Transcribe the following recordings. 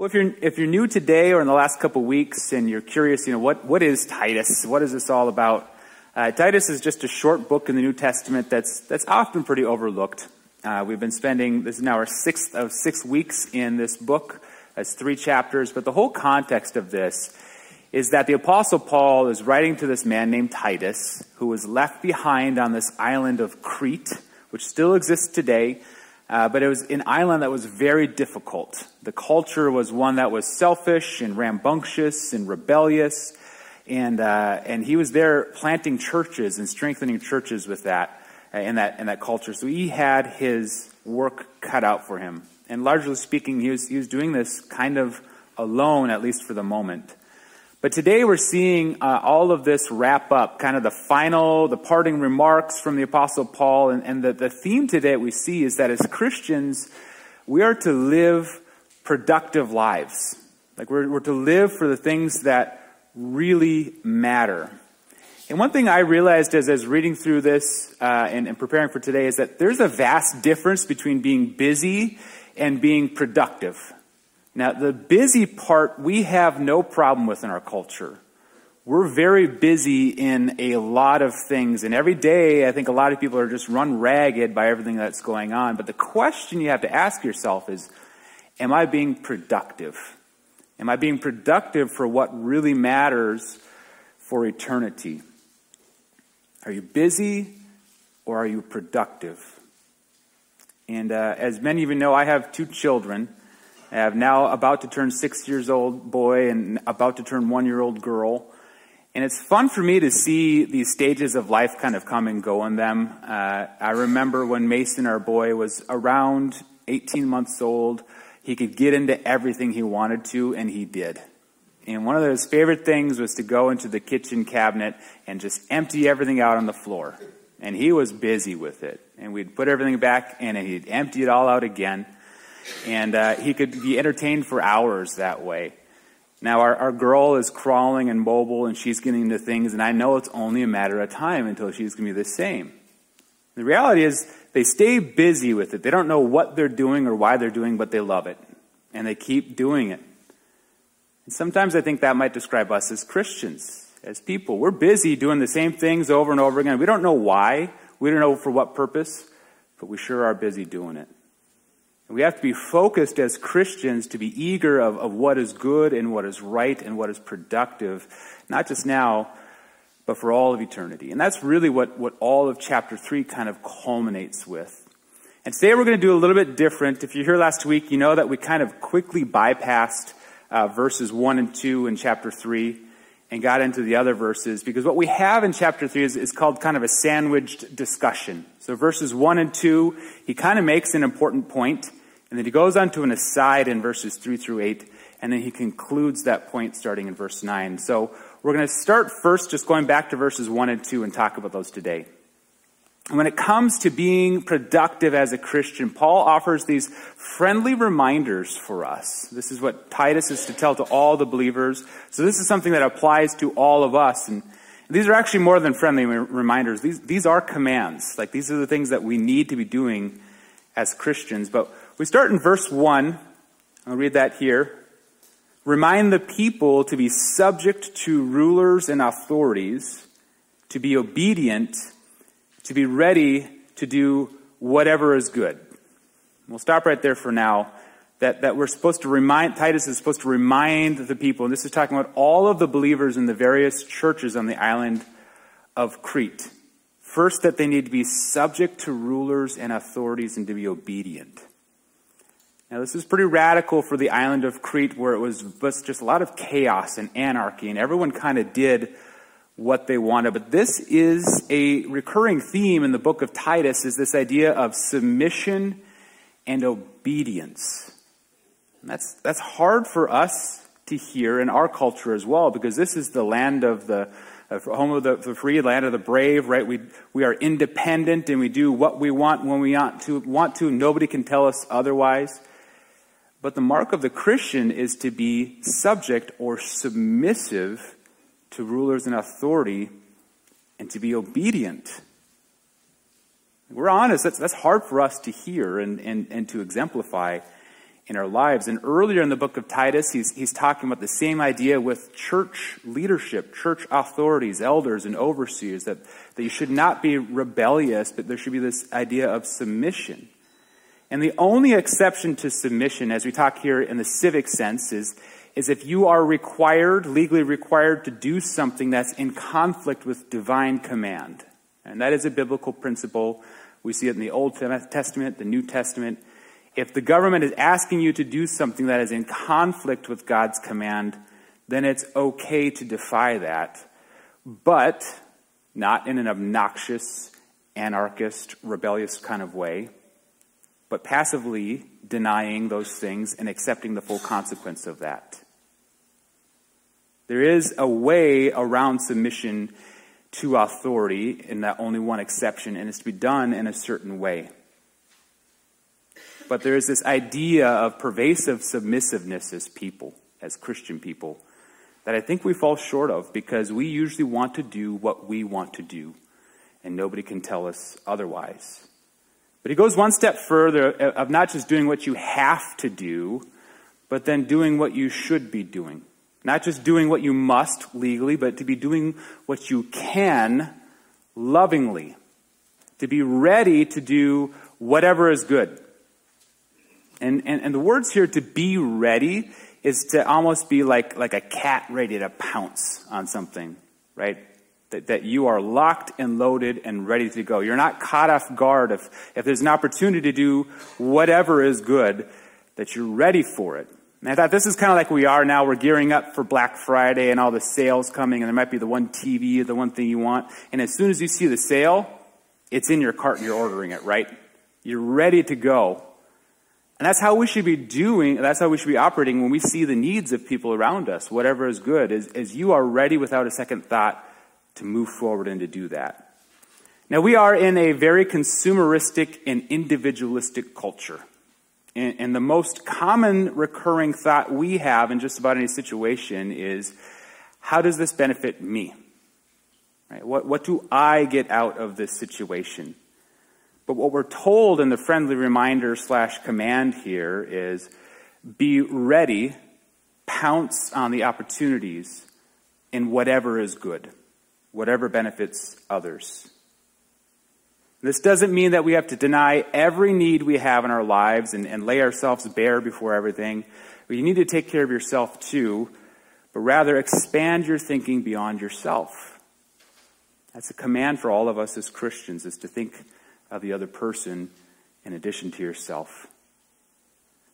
Well, if you're, if you're new today or in the last couple weeks and you're curious, you know, what, what is Titus? What is this all about? Uh, Titus is just a short book in the New Testament that's, that's often pretty overlooked. Uh, we've been spending, this is now our sixth of six weeks in this book. It's three chapters, but the whole context of this is that the Apostle Paul is writing to this man named Titus, who was left behind on this island of Crete, which still exists today. Uh, but it was an island that was very difficult. The culture was one that was selfish and rambunctious and rebellious. And, uh, and he was there planting churches and strengthening churches with that, uh, in that, in that culture. So he had his work cut out for him. And largely speaking, he was, he was doing this kind of alone, at least for the moment. But today we're seeing uh, all of this wrap up, kind of the final, the parting remarks from the Apostle Paul. And, and the, the theme today we see is that as Christians, we are to live productive lives. Like we're, we're to live for the things that really matter. And one thing I realized as I was reading through this uh, and, and preparing for today is that there's a vast difference between being busy and being productive. Now, the busy part we have no problem with in our culture. We're very busy in a lot of things, and every day I think a lot of people are just run ragged by everything that's going on. But the question you have to ask yourself is Am I being productive? Am I being productive for what really matters for eternity? Are you busy or are you productive? And uh, as many of you know, I have two children. I have now about to turn six years old boy and about to turn one year old girl. And it's fun for me to see these stages of life kind of come and go in them. Uh, I remember when Mason, our boy, was around 18 months old, he could get into everything he wanted to, and he did. And one of his favorite things was to go into the kitchen cabinet and just empty everything out on the floor. And he was busy with it. And we'd put everything back and he'd empty it all out again. And uh, he could be entertained for hours that way. Now, our, our girl is crawling and mobile, and she's getting into things, and I know it's only a matter of time until she's going to be the same. The reality is, they stay busy with it. They don't know what they're doing or why they're doing, but they love it. And they keep doing it. And sometimes I think that might describe us as Christians, as people. We're busy doing the same things over and over again. We don't know why, we don't know for what purpose, but we sure are busy doing it. We have to be focused as Christians to be eager of, of what is good and what is right and what is productive, not just now, but for all of eternity. And that's really what, what all of chapter 3 kind of culminates with. And today we're going to do a little bit different. If you're here last week, you know that we kind of quickly bypassed uh, verses 1 and 2 in chapter 3 and got into the other verses because what we have in chapter 3 is, is called kind of a sandwiched discussion. So verses 1 and 2, he kind of makes an important point and then he goes on to an aside in verses 3 through 8, and then he concludes that point starting in verse 9. So we're going to start first just going back to verses 1 and 2 and talk about those today. When it comes to being productive as a Christian, Paul offers these friendly reminders for us. This is what Titus is to tell to all the believers. So this is something that applies to all of us. And these are actually more than friendly reminders. These, these are commands. Like these are the things that we need to be doing as Christians. But we start in verse 1. I'll read that here. Remind the people to be subject to rulers and authorities, to be obedient, to be ready to do whatever is good. We'll stop right there for now. That, that we're supposed to remind, Titus is supposed to remind the people, and this is talking about all of the believers in the various churches on the island of Crete. First, that they need to be subject to rulers and authorities and to be obedient. Now, this is pretty radical for the island of Crete, where it was just a lot of chaos and anarchy, and everyone kind of did what they wanted. But this is a recurring theme in the book of Titus, is this idea of submission and obedience. And that's, that's hard for us to hear in our culture as well, because this is the land of the home of the, the, free, land of the brave, right? We, we are independent and we do what we want when we want to, want to. Nobody can tell us otherwise. But the mark of the Christian is to be subject or submissive to rulers and authority and to be obedient. We're honest, that's, that's hard for us to hear and, and, and to exemplify in our lives. And earlier in the book of Titus, he's, he's talking about the same idea with church leadership, church authorities, elders, and overseers, that, that you should not be rebellious, but there should be this idea of submission. And the only exception to submission, as we talk here in the civic sense, is, is if you are required, legally required, to do something that's in conflict with divine command. And that is a biblical principle. We see it in the Old Testament, the New Testament. If the government is asking you to do something that is in conflict with God's command, then it's okay to defy that, but not in an obnoxious, anarchist, rebellious kind of way, but passively denying those things and accepting the full consequence of that. There is a way around submission to authority, in that only one exception, and it's to be done in a certain way. But there is this idea of pervasive submissiveness as people, as Christian people, that I think we fall short of because we usually want to do what we want to do, and nobody can tell us otherwise. But he goes one step further of not just doing what you have to do, but then doing what you should be doing. Not just doing what you must legally, but to be doing what you can lovingly. To be ready to do whatever is good. And, and, and the words here to be ready is to almost be like, like a cat ready to pounce on something, right? That, that you are locked and loaded and ready to go. You're not caught off guard if, if there's an opportunity to do whatever is good, that you're ready for it. And I thought this is kind of like we are now. We're gearing up for Black Friday and all the sales coming, and there might be the one TV, the one thing you want. And as soon as you see the sale, it's in your cart and you're ordering it, right? You're ready to go. And that's how we should be doing, that's how we should be operating when we see the needs of people around us, whatever is good, is, is you are ready without a second thought to move forward and to do that. Now, we are in a very consumeristic and individualistic culture. And, and, the most common recurring thought we have in just about any situation is how does this benefit me? Right? What, what do I get out of this situation? But what we're told in the friendly reminder slash command here is be ready, pounce on the opportunities in whatever is good, whatever benefits others. This doesn't mean that we have to deny every need we have in our lives and, and lay ourselves bare before everything. But you need to take care of yourself too, but rather expand your thinking beyond yourself. That's a command for all of us as Christians, is to think of the other person in addition to yourself.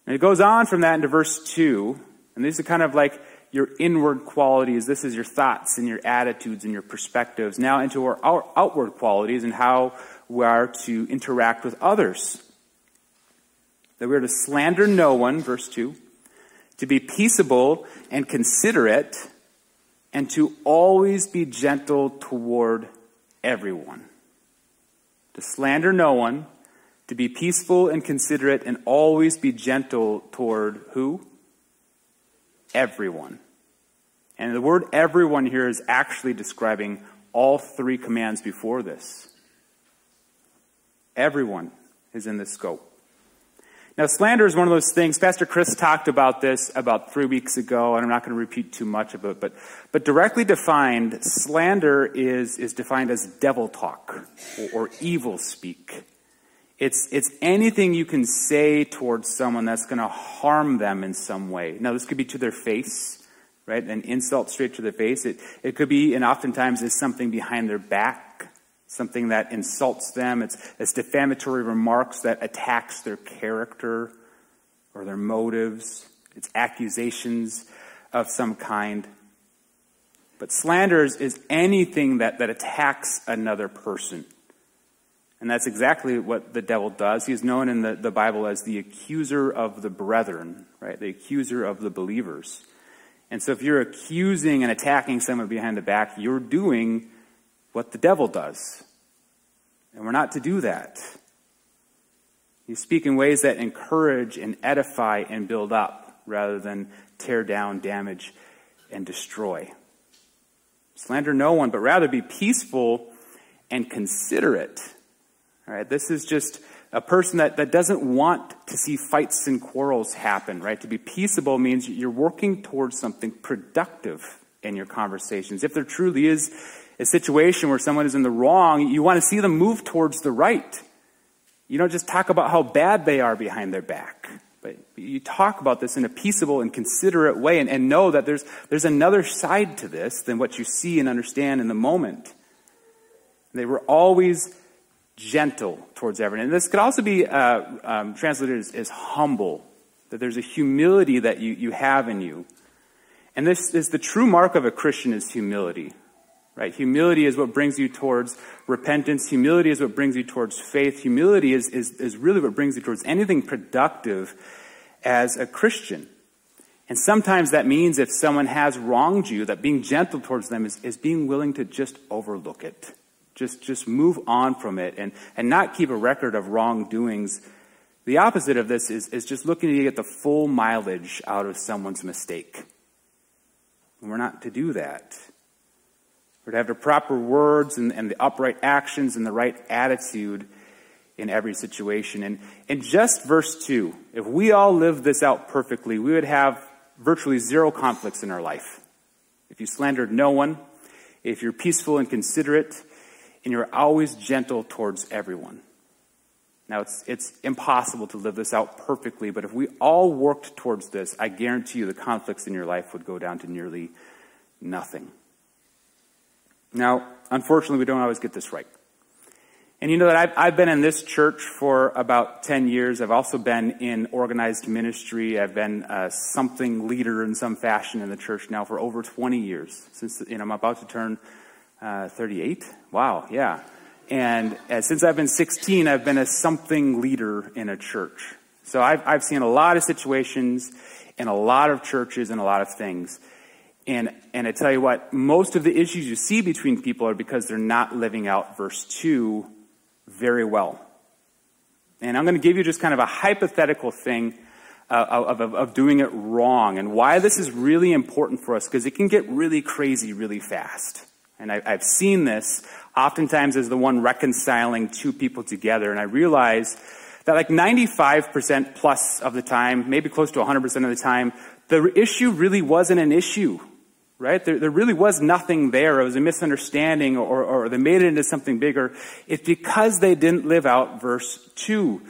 And it goes on from that into verse 2, and these are kind of like your inward qualities. This is your thoughts and your attitudes and your perspectives. Now into our outward qualities and how we are to interact with others. That we are to slander no one, verse 2, to be peaceable and considerate, and to always be gentle toward everyone. To slander no one, to be peaceful and considerate, and always be gentle toward who? Everyone. And the word everyone here is actually describing all three commands before this. Everyone is in this scope. Now, slander is one of those things. Pastor Chris talked about this about three weeks ago, and I'm not going to repeat too much of it, but, but directly defined, slander is, is defined as devil talk or, or evil speak. It's, it's anything you can say towards someone that's going to harm them in some way. Now, this could be to their face, right? An insult straight to their face. It, it could be, and oftentimes, is something behind their back something that insults them. It's, it's defamatory remarks that attacks their character or their motives. It's accusations of some kind. But slanders is anything that, that attacks another person. And that's exactly what the devil does. He is known in the, the Bible as the accuser of the brethren, right? The accuser of the believers. And so if you're accusing and attacking someone behind the back, you're doing what the devil does. And we're not to do that. You speak in ways that encourage and edify and build up rather than tear down, damage, and destroy. Slander no one, but rather be peaceful and considerate. All right, this is just a person that, that doesn't want to see fights and quarrels happen, right? To be peaceable means you're working towards something productive in your conversations. If there truly is a situation where someone is in the wrong, you want to see them move towards the right. You don't just talk about how bad they are behind their back. But you talk about this in a peaceable and considerate way and, and know that there's, there's another side to this than what you see and understand in the moment. They were always gentle towards everyone. And this could also be uh, um, translated as, as, humble, that there's a humility that you, you have in you. And this is the true mark of a Christian is humility. Right? Humility is what brings you towards repentance. Humility is what brings you towards faith. Humility is, is, is really what brings you towards anything productive as a Christian. And sometimes that means if someone has wronged you, that being gentle towards them is, is being willing to just overlook it. Just, just move on from it and, and not keep a record of wrongdoings. The opposite of this is, is just looking to get the full mileage out of someone's mistake. And we're not to do that. We're to have the proper words and, and the upright actions and the right attitude in every situation. And in just verse 2, if we all lived this out perfectly, we would have virtually zero conflicts in our life. If you slandered no one, if you're peaceful and considerate, and you're always gentle towards everyone. Now, it's, it's impossible to live this out perfectly, but if we all worked towards this, I guarantee you the conflicts in your life would go down to nearly nothing. Now, unfortunately, we don't always get this right. And you know that I've, I've been in this church for about 10 years. I've also been in organized ministry. I've been uh, something leader in some fashion in the church now for over 20 years. Since you know, I'm about to turn uh, 38. Wow, yeah. And uh, since I've been 16, I've been a something leader in a church. So I've, I've seen a lot of situations in a lot of churches and a lot of things. And, and I tell you what, most of the issues you see between people are because they're not living out verse 2 very well. And I'm going to give you just kind of a hypothetical thing uh, of, of, of doing it wrong and why this is really important for us because it can get really crazy really fast. And I, I've seen this oftentimes as the one reconciling two people together. And I realize that like 95% plus of the time, maybe close to 100% of the time, the issue really wasn't an issue, right? There, there really was nothing there. It was a misunderstanding or, or they made it into something bigger. It's because they didn't live out verse 2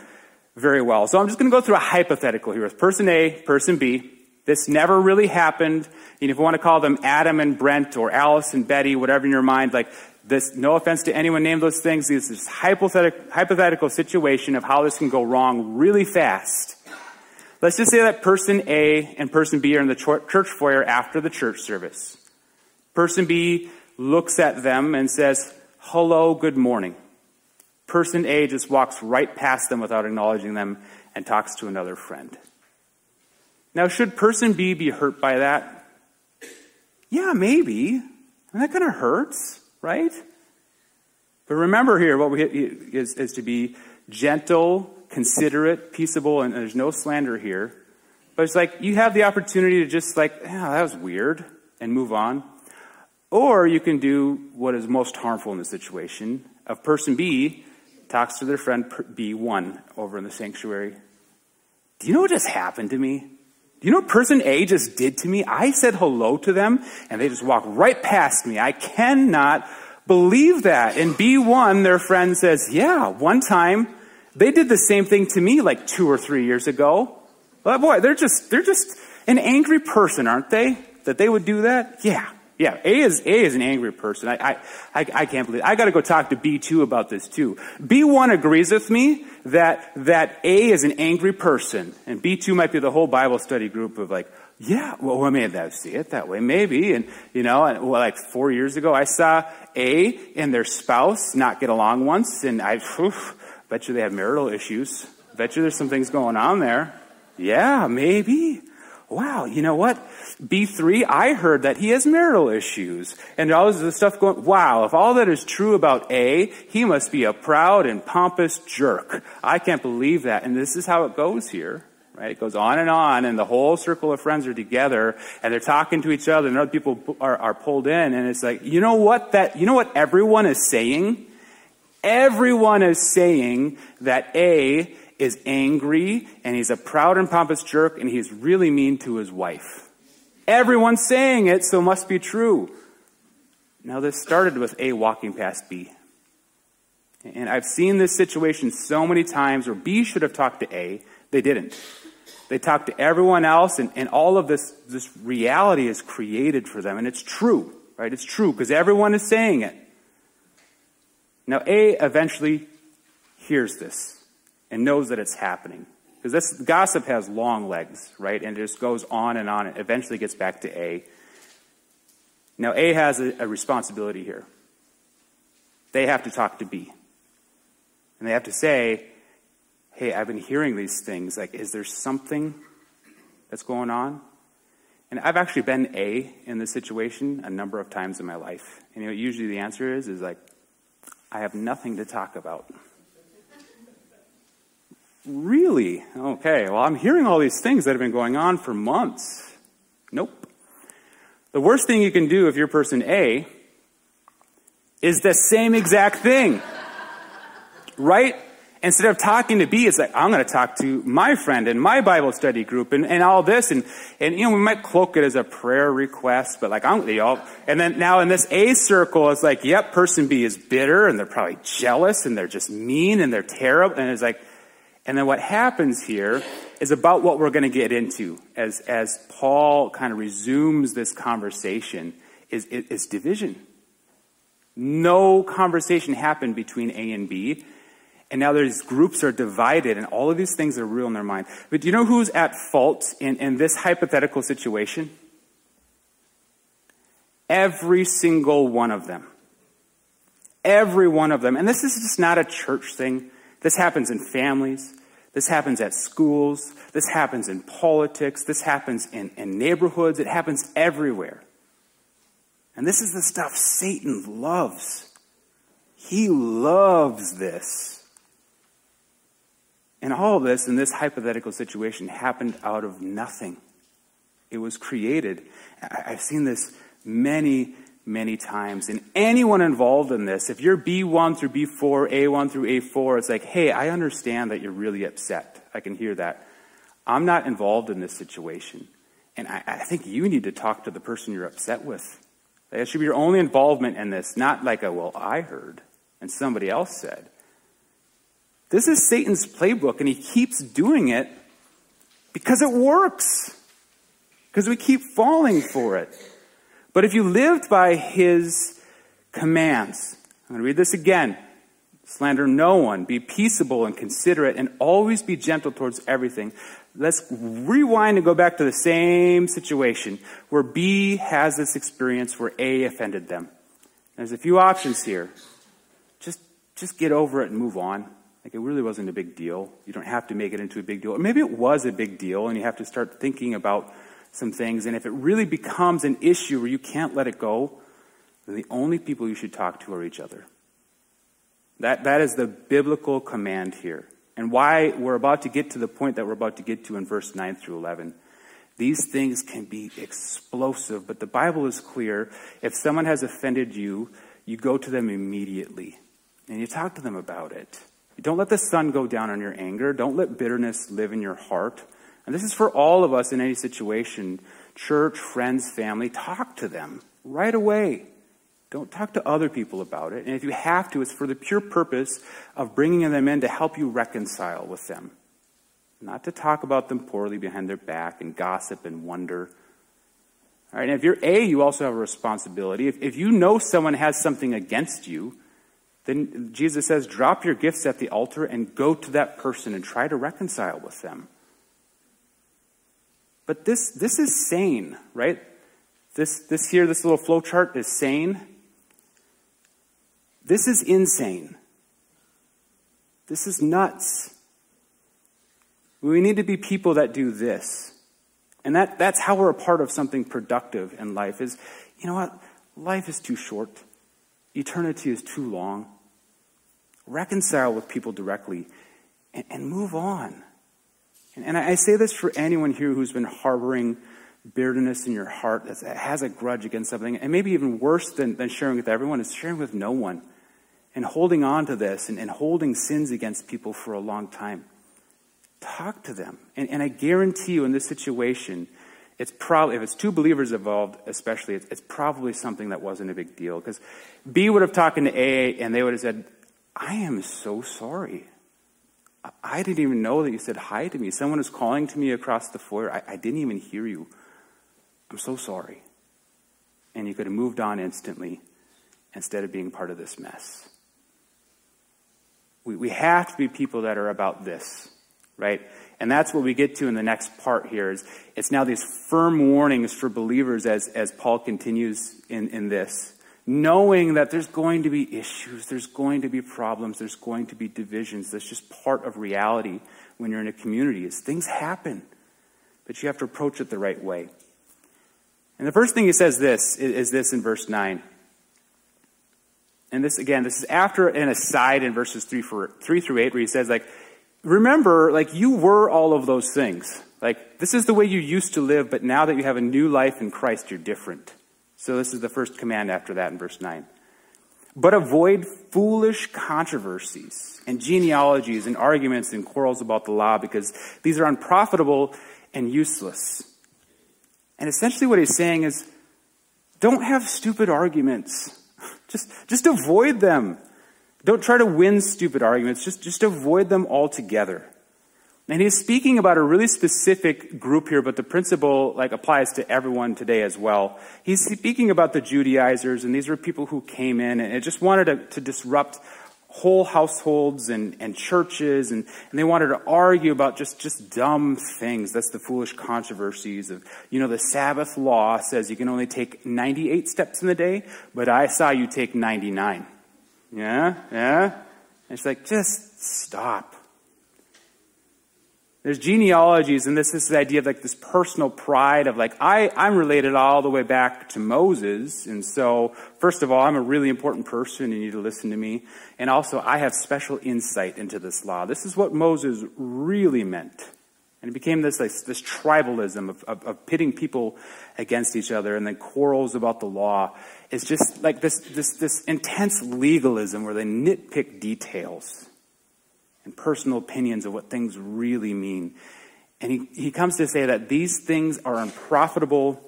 very well. So I'm just going to go through a hypothetical here with person A, person B. This never really happened. And if you want to call them Adam and Brent or Alice and Betty, whatever in your mind, like this, no offense to anyone named those things, this is hypothetical, hypothetical situation of how this can go wrong really fast. Let's just say that person A and person B are in the church foyer after the church service. Person B looks at them and says, hello, good morning. Person A just walks right past them without acknowledging them and talks to another friend. Now, should person B be hurt by that? Yeah, maybe. And that kind of hurts, right? But remember here, what we is, is to be gentle, considerate, peaceable, and there's no slander here. But it's like you have the opportunity to just like, yeah, that was weird, and move on. Or you can do what is most harmful in the situation. Of person B talks to their friend B1 over in the sanctuary. Do you know what just happened to me? You know what person A just did to me? I said hello to them and they just walked right past me. I cannot believe that. And B1, their friend says, yeah, one time they did the same thing to me like two or three years ago. Well, boy, they're just, they're just an angry person, aren't they? That they would do that? Yeah. Yeah, A is A is an angry person. I I I, can't believe. It. I got to go talk to B two about this too. B one agrees with me that that A is an angry person, and B two might be the whole Bible study group of like, yeah, well, I may have see it that way, maybe. And you know, well, like four years ago, I saw A and their spouse not get along once, and I whew, bet you they have marital issues. Bet you there's some things going on there. Yeah, maybe wow, you know what? B3, I heard that he has marital issues. And all this stuff going, wow, if all that is true about A, he must be a proud and pompous jerk. I can't believe that. And this is how it goes here. Right? It goes on and on, and the whole circle of friends are together, and they're talking to each other, and other people are, are pulled in, and it's like, you know what that, you know what everyone is saying? Everyone is saying that A is angry and he's a proud and pompous jerk and he's really mean to his wife. Everyone's saying it, so it must be true. Now, this started with A walking past B. And I've seen this situation so many times where B should have talked to A, they didn't. They talked to everyone else, and, and all of this, this reality is created for them. And it's true, right? It's true because everyone is saying it. Now, A eventually hears this and knows that it's happening. Because this gossip has long legs, right? And it just goes on and on. It eventually gets back to A. Now, A has a, a responsibility here. They have to talk to B. And they have to say, hey, I've been hearing these things. Like, is there something that's going on? And I've actually been A in this situation a number of times in my life. And you know, usually the answer is, is like, I have nothing to talk about. Really? Okay, well, I'm hearing all these things that have been going on for months. Nope. The worst thing you can do if you're person A is the same exact thing. right? Instead of talking to B, it's like, I'm going to talk to my friend and my Bible study group and, and all this. And, and, you know, we might cloak it as a prayer request, but like, I'm, you know, and then now in this A circle, it's like, yep, person B is bitter and they're probably jealous and they're just mean and they're terrible. And it's like, and then what happens here is about what we're going to get into as, as Paul kind of resumes this conversation is, is division. No conversation happened between A and B. And now these groups are divided, and all of these things are real in their mind. But do you know who's at fault in, in this hypothetical situation? Every single one of them. Every one of them. And this is just not a church thing. This happens in families. This happens at schools. This happens in politics. This happens in, in neighborhoods. It happens everywhere. And this is the stuff Satan loves. He loves this. And all of this in this hypothetical situation happened out of nothing. It was created. I've seen this many, many times. And anyone involved in this, if you're B1 through B4, A1 through A4, it's like, hey, I understand that you're really upset. I can hear that. I'm not involved in this situation. And I, I think you need to talk to the person you're upset with. That should be your only involvement in this, not like a, well, I heard and somebody else said. This is Satan's playbook, and he keeps doing it because it works. Because we keep falling for it. But if you lived by his commands, I'm going to read this again. Slander no one, be peaceable and considerate, and always be gentle towards everything. Let's rewind and go back to the same situation where B has this experience where A offended them. There's a few options here. Just, just get over it and move on. Like it really wasn't a big deal. You don't have to make it into a big deal. Or maybe it was a big deal and you have to start thinking about some things. And if it really becomes an issue where you can't let it go, then the only people you should talk to are each other. That, that is the biblical command here. And why we're about to get to the point that we're about to get to in verse 9 through 11. These things can be explosive, but the Bible is clear. If someone has offended you, you go to them immediately and you talk to them about it. Don't let the sun go down on your anger. Don't let bitterness live in your heart. And this is for all of us in any situation church, friends, family. Talk to them right away. Don't talk to other people about it. And if you have to, it's for the pure purpose of bringing them in to help you reconcile with them. Not to talk about them poorly behind their back and gossip and wonder. All right, and if you're A, you also have a responsibility. If, if you know someone has something against you, then Jesus says, drop your gifts at the altar and go to that person and try to reconcile with them. But this, this is sane, right? This, this here, this little flow chart is sane. This is insane. This is nuts. We need to be people that do this. And that, that's how we're a part of something productive in life is, you know what? Life is too short. Eternity is too long reconcile with people directly, and, and move on. And, I say this for anyone here who's been harboring bitterness in your heart, that has a grudge against something, and maybe even worse than, than sharing with everyone is sharing with no one. and holding on to this and, and holding sins against people for a long time. Talk to them. And, and I guarantee you, in this situation, it's probably, if it's two believers involved, especially, it's, it's probably something that wasn't a big deal. Because B would have talked to A and they would have said, I am so sorry. I didn't even know that you said hi to me. Someone was calling to me across the foyer. I, I didn't even hear you. I'm so sorry. And you could have moved on instantly instead of being part of this mess. We, we have to be people that are about this, right? And that's what we get to in the next part here is it's now these firm warnings for believers as, as Paul continues in, in this. Knowing that there's going to be issues, there's going to be problems, there's going to be divisions. That's just part of reality when you're in a community is things happen. But you have to approach it the right way. And the first thing he says this is, is this in verse 9. And this again, this is after an aside in verses 3, for, 3 through 8 where he says like remember, like, you were all of those things. Like, this is the way you used to live, but now that you have a new life in Christ, you're different. So, this is the first command after that in verse 9. But avoid foolish controversies and genealogies and arguments and quarrels about the law because these are unprofitable and useless. And essentially, what he's saying is don't have stupid arguments. Just, just avoid them. Don't try to win stupid arguments. Just, just avoid them altogether. And he's speaking about a really specific group here, but the principle like applies to everyone today as well. He's speaking about the Judaizers, and these were people who came in and just wanted to, to disrupt whole households and, and churches, and, and they wanted to argue about just, just dumb things. That's the foolish controversies of, you know, the Sabbath law says you can only take 98 steps in the day, but I saw you take 99. Yeah, yeah. And she's like, just stop. There's genealogies, and this is the idea of like this personal pride of like, I, I'm related all the way back to Moses. And so, first of all, I'm a really important person. and You need to listen to me. And also, I have special insight into this law. This is what Moses really meant. And it became this, like, this tribalism of, of, of pitting people against each other and then quarrels about the law It's just like this, this, this intense legalism where they nitpick details and personal opinions of what things really mean. And he, he comes to say that these things are unprofitable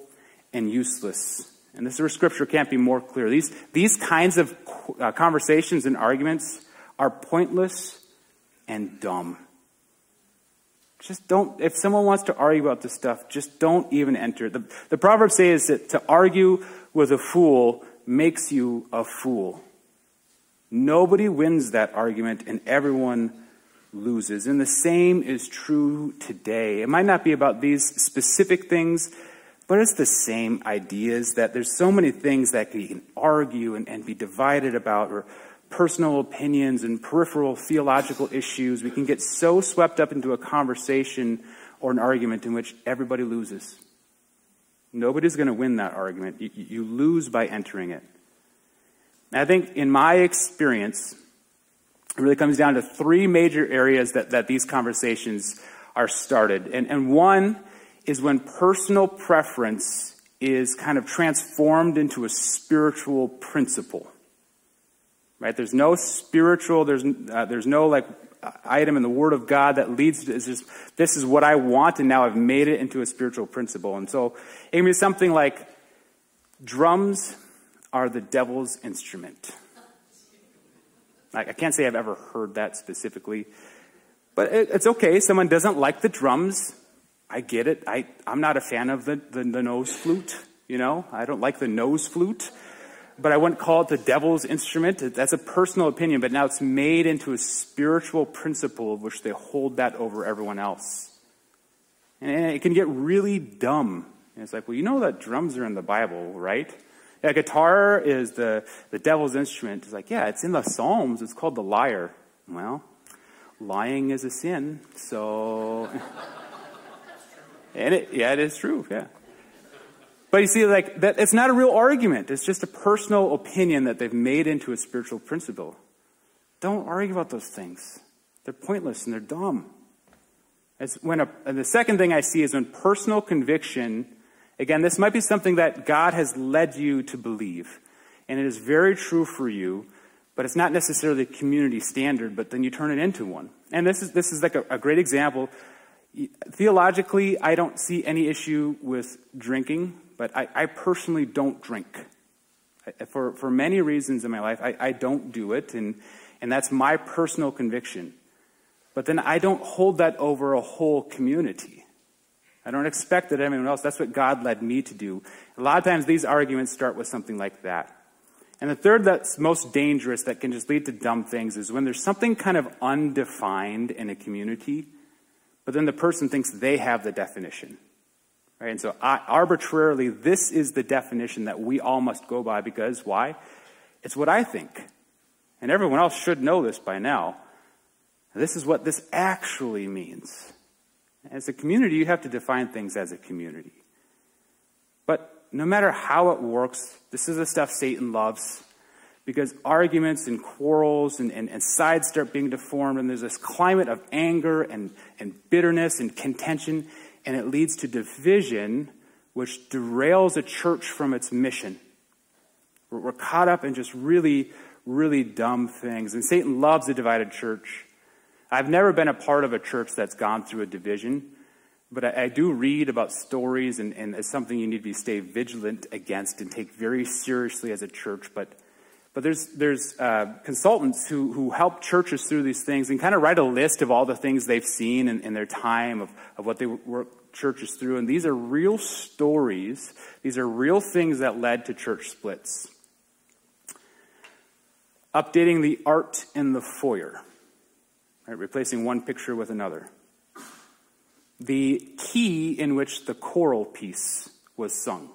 and useless. And this is where scripture can't be more clear. These, these kinds of uh, conversations and arguments are pointless and dumb. Just don't, if someone wants to argue about this stuff, just don't even enter. The, the proverb says that to argue with a fool makes you a fool. Nobody wins that argument and everyone loses. And the same is true today. It might not be about these specific things, but it's the same ideas that there's so many things that you can argue and, and be divided about, or personal opinions and peripheral theological issues. We can get so swept up into a conversation or an argument in which everybody loses. Nobody's going to win that argument. You, you, lose by entering it. And I think, in my experience, it really comes down to three major areas that, that these conversations are started. And, and one is when personal preference is kind of transformed into a spiritual principle. Right? There's no spiritual, there's, uh, there's no like item in the Word of God that leads to just, this is what I want, and now I've made it into a spiritual principle. And so it can be something like drums are the devil's instrument. I can't say I've ever heard that specifically, but it, it's okay. Someone doesn't like the drums. I get it. I, I'm not a fan of the, the, the nose flute, you know? I don't like the nose flute but I wouldn't call it the devil's instrument. That's a personal opinion, but now it's made into a spiritual principle of which they hold that over everyone else. And it can get really dumb. And it's like, well, you know that drums are in the Bible, right? Yeah, guitar is the, the devil's instrument. It's like, yeah, it's in the Psalms. It's called the lyre. Well, lying is a sin, so. and it, yeah, it is true, yeah. But you see, like, that, it's not a real argument. It's just a personal opinion that they've made into a spiritual principle. Don't argue about those things. They're pointless and they're dumb. It's when a, and the second thing I see is when personal conviction, again, this might be something that God has led you to believe. And it is very true for you, but it's not necessarily a community standard, but then you turn it into one. And this is, this is like a, a great example. Theologically, I don't see any issue with drinking, but I, I personally don't drink. For, for many reasons in my life, I, I don't do it, and, and that's my personal conviction. But then I don't hold that over a whole community. I don't expect that anyone else, that's what God led me to do. A lot of times these arguments start with something like that. And the third that's most dangerous that can just lead to dumb things is when there's something kind of undefined in a community, but then the person thinks they have the definition. Right? And so I, arbitrarily, this is the definition that we all must go by because why? It's what I think. And everyone else should know this by now. This is what this actually means. As a community, you have to define things as a community. But no matter how it works, this is the stuff Satan loves because arguments and quarrels and, and, and, sides start being deformed, and there's this climate of anger and, and bitterness and contention, and it leads to division, which derails a church from its mission. We're, we're caught up in just really, really dumb things, and Satan loves a divided church. I've never been a part of a church that's gone through a division. But I, I, do read about stories, and, and it's something you need to be, stay vigilant against and take very seriously as a church. But, but there's, there's uh, consultants who, who help churches through these things and kind of write a list of all the things they've seen in, in their time of, of what they work churches through. And these are real stories, these are real things that led to church splits. Updating the art in the foyer, right, replacing one picture with another the key in which the choral piece was sung,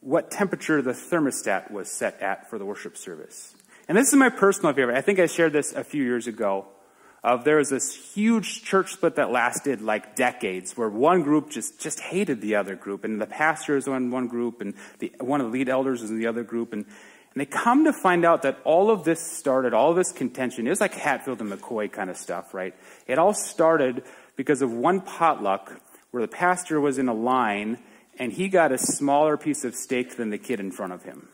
what temperature the thermostat was set at for the worship service. And this is my personal favorite. I think I shared this a few years ago. Of there was this huge church split that lasted like decades, where one group just just hated the other group, and the pastor was in one group, and the, one of the lead elders was in the other group, and and they come to find out that all of this started, all this contention, was like Hatfield and McCoy kind of stuff, right? It all started because of one potluck where the pastor was in a line and he got a smaller piece of steak than the kid in front of him.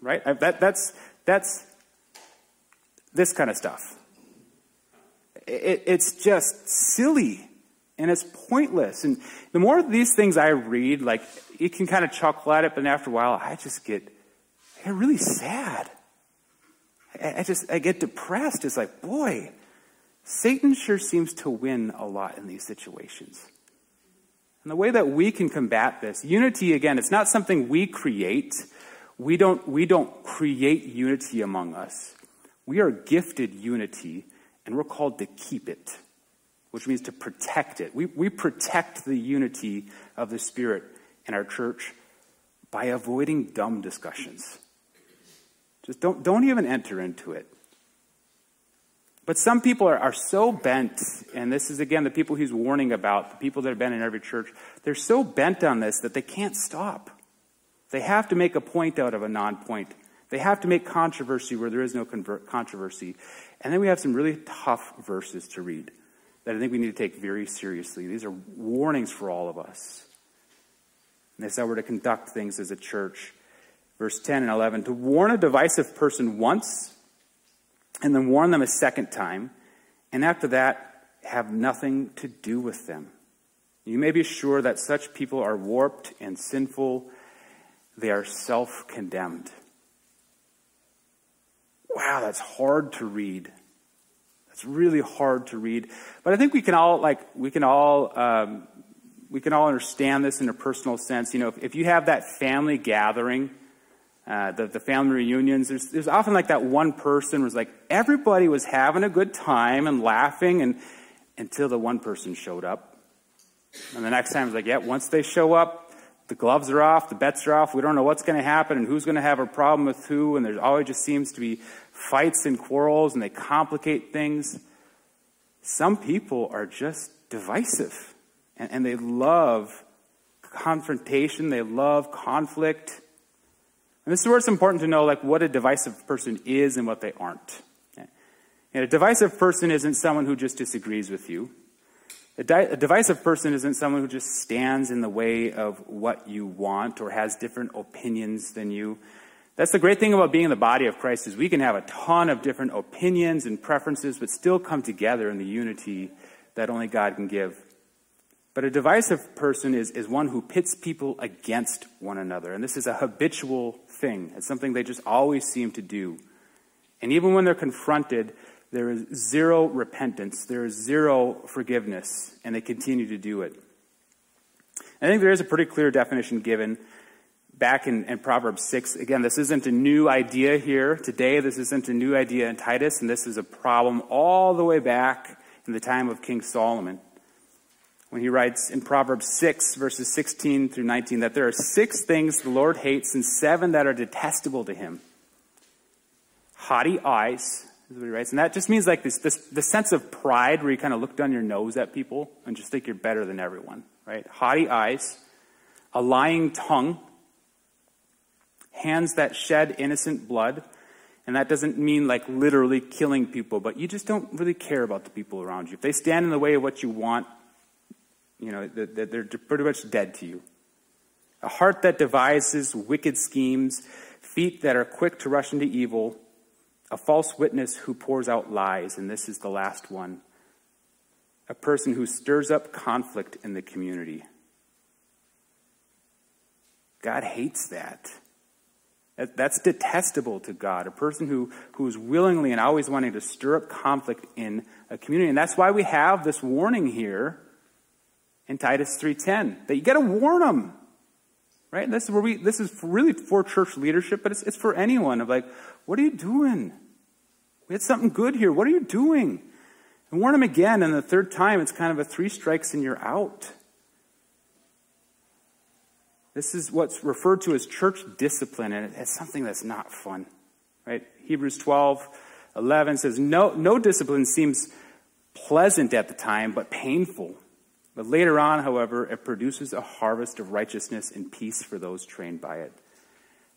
Right? That, that's, that's this kind of stuff. It, it's just silly and it's pointless. And the more of these things I read, like, you can kind of chuckle at it, but after a while, I just get, I get really sad. I, I just, I get depressed. It's like, boy, Satan sure seems to win a lot in these situations. And the way that we can combat this, unity, again, it's not something we create. We don't, we don't create unity among us. We are gifted unity, and we're called to keep it, which means to protect it. We, we protect the unity of the Spirit in our church by avoiding dumb discussions. Just don't, don't even enter into it. But some people are, are so bent, and this is again the people he's warning about, the people that have been in every church, they're so bent on this that they can't stop. They have to make a point out of a non point. They have to make controversy where there is no controversy. And then we have some really tough verses to read that I think we need to take very seriously. These are warnings for all of us. And is how we're to conduct things as a church. Verse 10 and 11 to warn a divisive person once and then warn them a second time, and after that, have nothing to do with them. You may be sure that such people are warped and sinful, they are self condemned. Wow, that's hard to read. That's really hard to read. But I think we can all, like, we can all, um, we can all understand this in a personal sense. You know, if, if you have that family gathering, uh, the, the family reunions, there's, there's often like that one person was like, everybody was having a good time and laughing and until the one person showed up. And the next time it's like, yeah, once they show up, the gloves are off, the bets are off, we don't know what's going to happen and who's going to have a problem with who, and there always just seems to be fights and quarrels and they complicate things. Some people are just divisive and, and they love confrontation, they love conflict. And this is where it's important to know like what a divisive person is and what they aren't. And a divisive person isn't someone who just disagrees with you. A, di- a, divisive person isn't someone who just stands in the way of what you want or has different opinions than you. That's the great thing about being in the body of Christ is we can have a ton of different opinions and preferences, but still come together in the unity that only God can give. But a divisive person is, is one who pits people against one another. And this is a habitual thing. It's something they just always seem to do. And even when they're confronted, there is zero repentance, there is zero forgiveness, and they continue to do it. I think there is a pretty clear definition given back in, in, Proverbs 6. Again, this isn't a new idea here today. This isn't a new idea in Titus, and this is a problem all the way back in the time of King Solomon. When he writes in Proverbs 6, verses 16 through 19, that there are six things the Lord hates and seven that are detestable to him haughty eyes, is what he writes. And that just means like this, this, the sense of pride where you kind of look down your nose at people and just think you're better than everyone, right? Haughty eyes, a lying tongue, hands that shed innocent blood. And that doesn't mean like literally killing people, but you just don't really care about the people around you. If they stand in the way of what you want, you know, they're pretty much dead to you. A heart that devises wicked schemes, feet that are quick to rush into evil, a false witness who pours out lies, and this is the last one. A person who stirs up conflict in the community. God hates that. That's detestable to God. A person who, who is willingly and always wanting to stir up conflict in a community. And that's why we have this warning here in Titus 3.10 that you got to warn them. Right? This is where we, this is really for church leadership, but it's, it's for anyone of like, what are you doing? We had something good here. What are you doing? And warn them again, and the third time, it's kind of a three strikes and you're out. This is what's referred to as church discipline, and it's something that's not fun. Right? Hebrews 12, 11 says, No, no discipline seems pleasant at the time, but painful. But later on, however, it produces a harvest of righteousness and peace for those trained by it.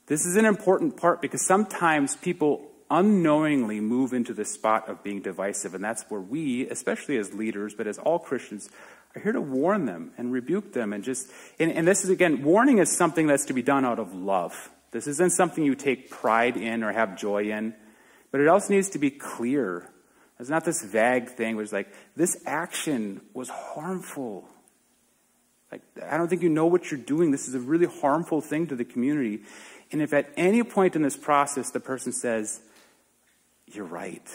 This is an important part because sometimes people unknowingly move into the spot of being divisive. And that's where we, especially as leaders, but as all Christians, are here to warn them and rebuke them. And just, and, and this is again, warning is something that's to be done out of love. This isn't something you take pride in or have joy in, but it also needs to be clear. It's not this vague thing where it's like, this action was harmful. Like, I don't think you know what you're doing. This is a really harmful thing to the community. And if at any point in this process the person says, you're right.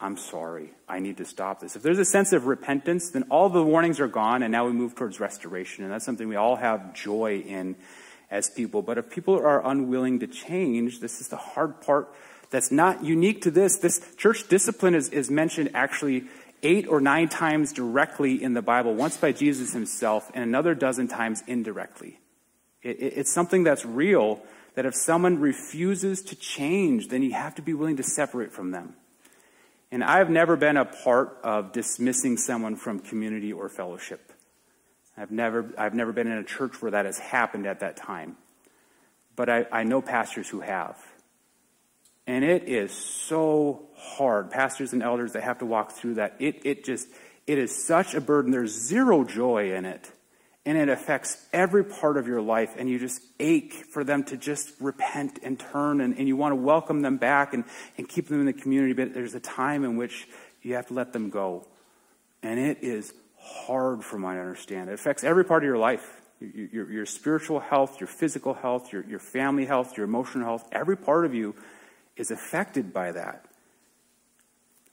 I'm sorry. I need to stop this. If there's a sense of repentance, then all the warnings are gone, and now we move towards restoration. And that's something we all have joy in as people. But if people are unwilling to change, this is the hard part that's not unique to this. This church discipline is, is mentioned actually eight or nine times directly in the Bible, once by Jesus himself, and another dozen times indirectly. It, it, it's something that's real that if someone refuses to change, then you have to be willing to separate from them. And I've never been a part of dismissing someone from community or fellowship. I've never, I've never been in a church where that has happened at that time. But I, I know pastors who have. And it is so hard. Pastors and elders that have to walk through that. It, it just, it is such a burden. There's zero joy in it. And it affects every part of your life. And you just ache for them to just repent and turn. And, and you want to welcome them back and, and keep them in the community. But there's a time in which you have to let them go. And it is hard from what i understand. It affects every part of your life. Your, your, your spiritual health your physical health your, your family health your emotional health every part of you is affected by that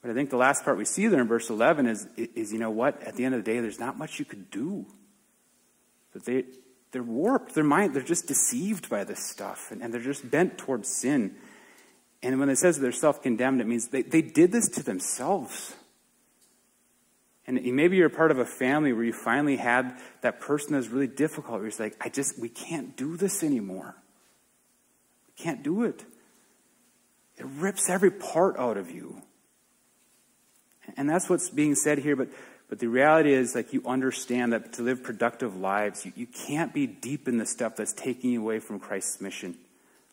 but i think the last part we see there in verse 11 is, is you know what at the end of the day there's not much you could do that they, they're warped. Their mind, they're just deceived by this stuff, and, and they're just bent towards sin. And when it says they're self condemned, it means they, they did this to themselves. And maybe you're part of a family where you finally had that person that's really difficult, where it's like, I just, we can't do this anymore. We can't do it. It rips every part out of you. And that's what's being said here. But but the reality is, like, you understand that to live productive lives, you, you can't be deep in the stuff that's taking you away from Christ's mission.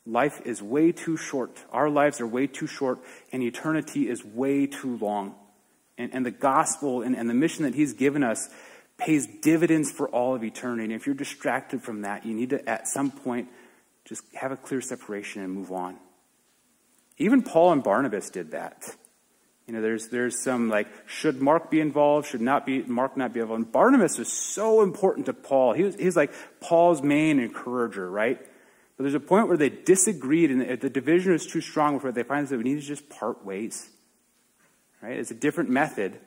Life is way too short. Our lives are way too short, and eternity is way too long. And, and the gospel and, and the mission that He's given us pays dividends for all of eternity. And if you're distracted from that, you need to, at some point, just have a clear separation and move on. Even Paul and Barnabas did that. You know, there's there's some like, should Mark be involved? Should not be Mark not be involved? And Barnabas was so important to Paul. He was he's like Paul's main encourager, right? But there's a point where they disagreed, and the, division was too strong for it. They find that we need to just part ways. Right? It's a different method,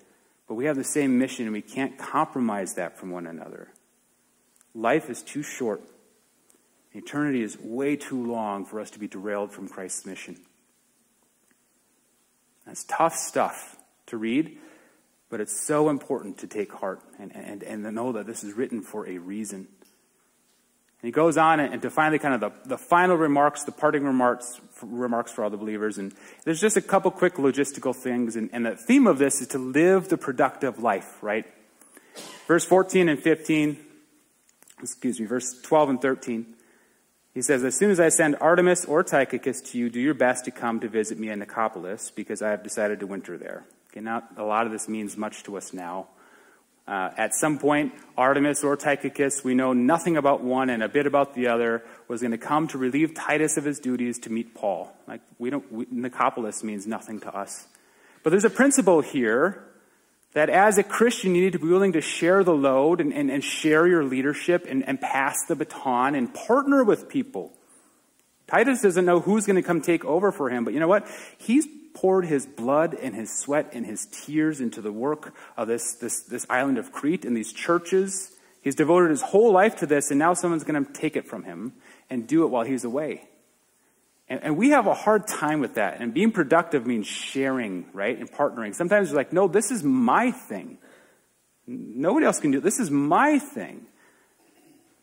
but we have the same mission, and we can't compromise that from one another. Life is too short. Eternity is way too long for us to be derailed from Christ's mission. That's tough stuff to read, but it's so important to take heart and, and, and know that this is written for a reason. And he goes on and to finally kind of the, the final remarks, the parting remarks, remarks for all the believers. And there's just a couple quick logistical things. And, and the theme of this is to live the productive life, right? Verse 14 and 15, excuse me, verse 12 and 13. He says, As soon as I send Artemas or Tychicus to you, do your best to come to visit me in Nicopolis, because I have decided to winter there. Okay, not a lot of this means much to us now. Uh, at some point, Artemas or Tychicus, we know nothing about one and a bit about the other, was going to come to relieve Titus of his duties to meet Paul. Like we don't, we, Nicopolis means nothing to us. But there's a principle here that as a Christian, you need to be willing to share the load and, and, and share your leadership and, and pass the baton and partner with people. Titus doesn't know who's going to come take over for him, but you know what? He's poured his blood and his sweat and his tears into the work of this, this, this island of Crete and these churches. He's devoted his whole life to this, and now someone's going to take it from him and do it while he's away. And, and, we have a hard time with that. And being productive means sharing, right? And partnering. Sometimes you're like, no, this is my thing. Nobody else can do it. This is my thing.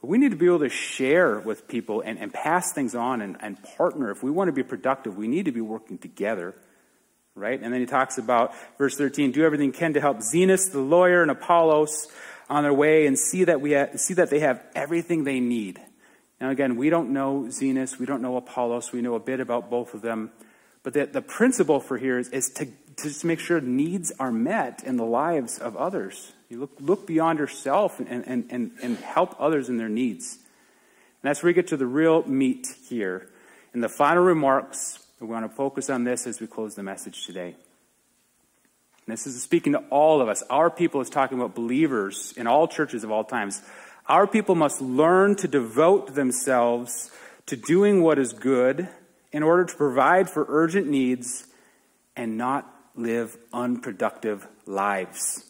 But we need to be able to share with people and, and pass things on and, and partner. If we want to be productive, we need to be working together, right? And then he talks about, verse 13, do everything can to help Zenas, the lawyer, and Apollos on their way and see that, we ha- see that they have everything they need now, again, we don't know Zenas, we don't know Apollos, we know a bit about both of them. But the, the principle for here is, is to, to just make sure needs are met in the lives of others. You look, look beyond yourself and, and, and, and help others in their needs. And that's where we get to the real meat here. In the final remarks, we want to focus on this as we close the message today. And this is speaking to all of us. Our people is talking about believers in all churches of all times. Our people must learn to devote themselves to doing what is good in order to provide for urgent needs and not live unproductive lives.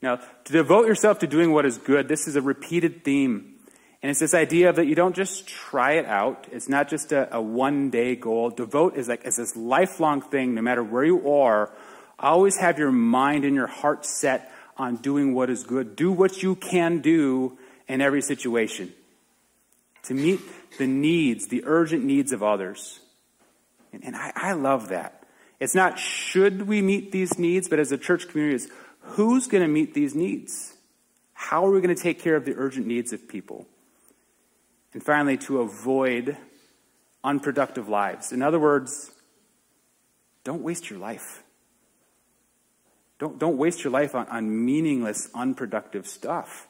Now, to devote yourself to doing what is good, this is a repeated theme. And it's this idea that you don't just try it out. It's not just a, a one day goal. Devote is like it's this lifelong thing, no matter where you are. Always have your mind and your heart set on doing what is good. Do what you can do in every situation to meet the needs, the urgent needs of others. And, and I, I, love that. It's not should we meet these needs, but as a church community, is who's going to meet these needs? How are we going to take care of the urgent needs of people? And finally, to avoid unproductive lives. In other words, don't waste your life. Don't, don't waste your life on, on meaningless, unproductive stuff.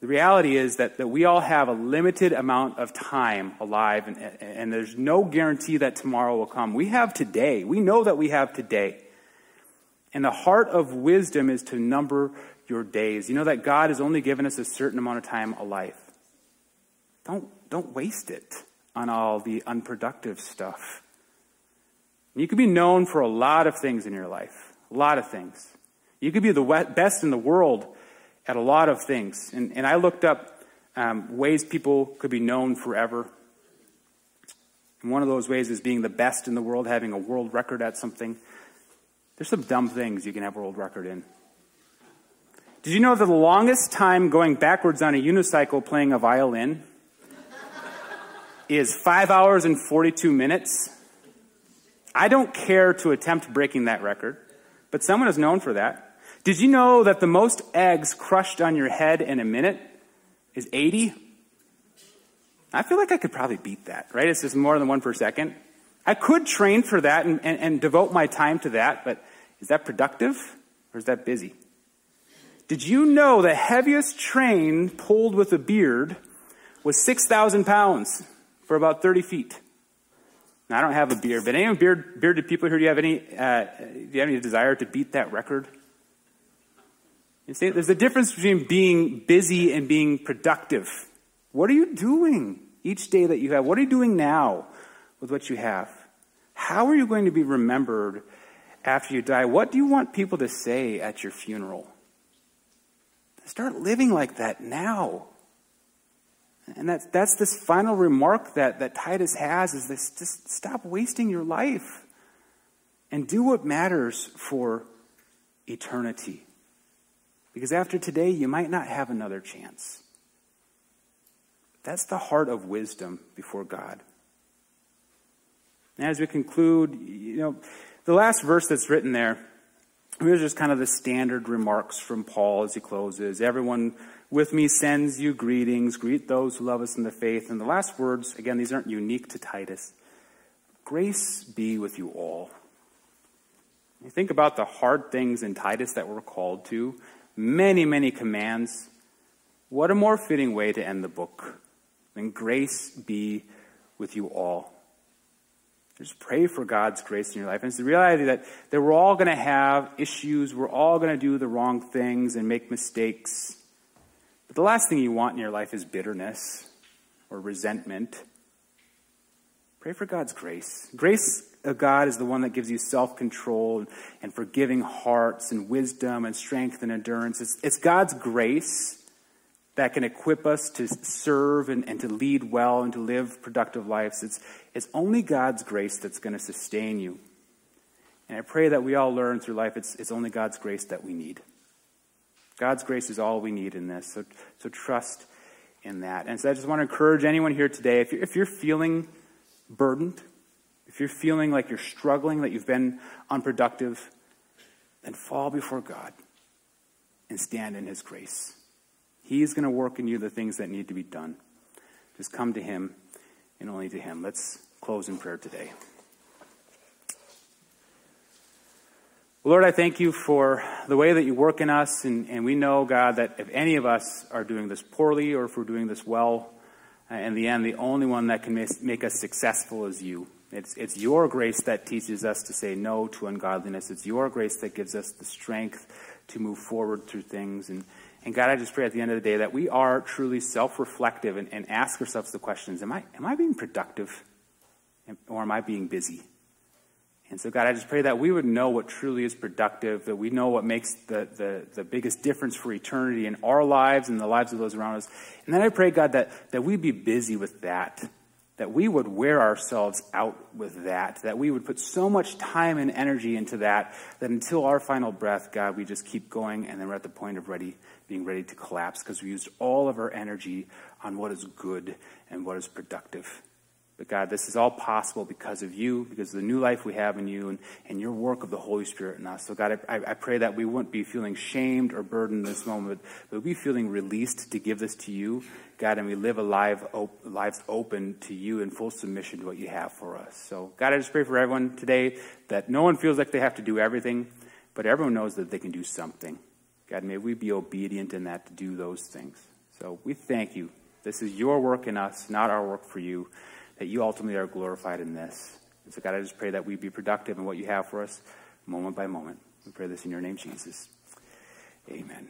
The reality is that, that we all have a limited amount of time alive, and, and there's no guarantee that tomorrow will come. We have today. We know that we have today. And the heart of wisdom is to number your days. You know that God has only given us a certain amount of time alive. Don't, don't waste it on all the unproductive stuff. You could be known for a lot of things in your life, a lot of things. You could be the best in the world at a lot of things. And, and I looked up um, ways people could be known forever. And one of those ways is being the best in the world, having a world record at something. There's some dumb things you can have a world record in. Did you know that the longest time going backwards on a unicycle playing a violin is 5 hours and 42 minutes? I don't care to attempt breaking that record, but someone is known for that. Did you know that the most eggs crushed on your head in a minute is 80? I feel like I could probably beat that, right? It's just more than one per second. I could train for that and, and, and devote my time to that, but is that productive or is that busy? Did you know the heaviest train pulled with a beard was 6,000 pounds for about 30 feet. Now, I don't have a beard, but any beard, bearded people here, do you have any, uh, do you have any desire to beat that record? You see, there's a difference between being busy and being productive. What are you doing each day that you have? What are you doing now with what you have? How are you going to be remembered after you die? What do you want people to say at your funeral? Start living like that now. And that's, that's this final remark that, that Titus has is this just stop wasting your life and do what matters for eternity. Because after today, you might not have another chance. That's the heart of wisdom before God. And as we conclude, you know, the last verse that's written there, here's just kind of the standard remarks from Paul as he closes. Everyone with me sends you greetings. Greet those who love us in the faith. And the last words, again, these aren't unique to Titus. Grace be with you all. You think about the hard things in Titus that we're called to, many, many commands. What a more fitting way to end the book than grace be with you all. Just pray for God's grace in your life. And it's the reality that, that we're all going to have issues. We're all going to do the wrong things and make mistakes. The last thing you want in your life is bitterness or resentment. Pray for God's grace. Grace of God is the one that gives you self control and forgiving hearts and wisdom and strength and endurance. It's, it's God's grace that can equip us to serve and, and to lead well and to live productive lives. It's, it's only God's grace that's going to sustain you. And I pray that we all learn through life it's, it's only God's grace that we need. God's grace is all we need in this. So, so trust in that. And so I just want to encourage anyone here today if you're, if you're feeling burdened, if you're feeling like you're struggling, that you've been unproductive, then fall before God and stand in His grace. He's going to work in you the things that need to be done. Just come to Him and only to Him. Let's close in prayer today. Lord, I thank you for the way that you work in us, and, and we know, God, that if any of us are doing this poorly or if we're doing this well, uh, in the end, the only one that can make us successful is you. It's, it's your grace that teaches us to say no to ungodliness. It's your grace that gives us the strength to move forward through things. And, and God, I just pray at the end of the day that we are truly self reflective and, and ask ourselves the questions Am I, am I being productive? Or am I being busy? And so, God, I just pray that we would know what truly is productive, that we know what makes the, the, the biggest difference for eternity in our lives and the lives of those around us. And then I pray, God, that, that we be busy with that, that we would wear ourselves out with that, that we would put so much time and energy into that, that until our final breath, God, we just keep going and then we're at the point of ready, being ready to collapse because we used all of our energy on what is good and what is productive. But God, this is all possible because of you, because of the new life we have in you, and, and your work of the Holy Spirit in us. So, God, I, I pray that we wouldn't be feeling shamed or burdened in this moment, but we be feeling released to give this to you, God, and we live a life op- lives open to you in full submission to what you have for us. So, God, I just pray for everyone today that no one feels like they have to do everything, but everyone knows that they can do something. God, may we be obedient in that to do those things. So, we thank you. This is your work in us, not our work for you that you ultimately are glorified in this. And so, God, I just pray that we be productive in what you have for us moment by moment. We pray this in your name, Jesus. Amen.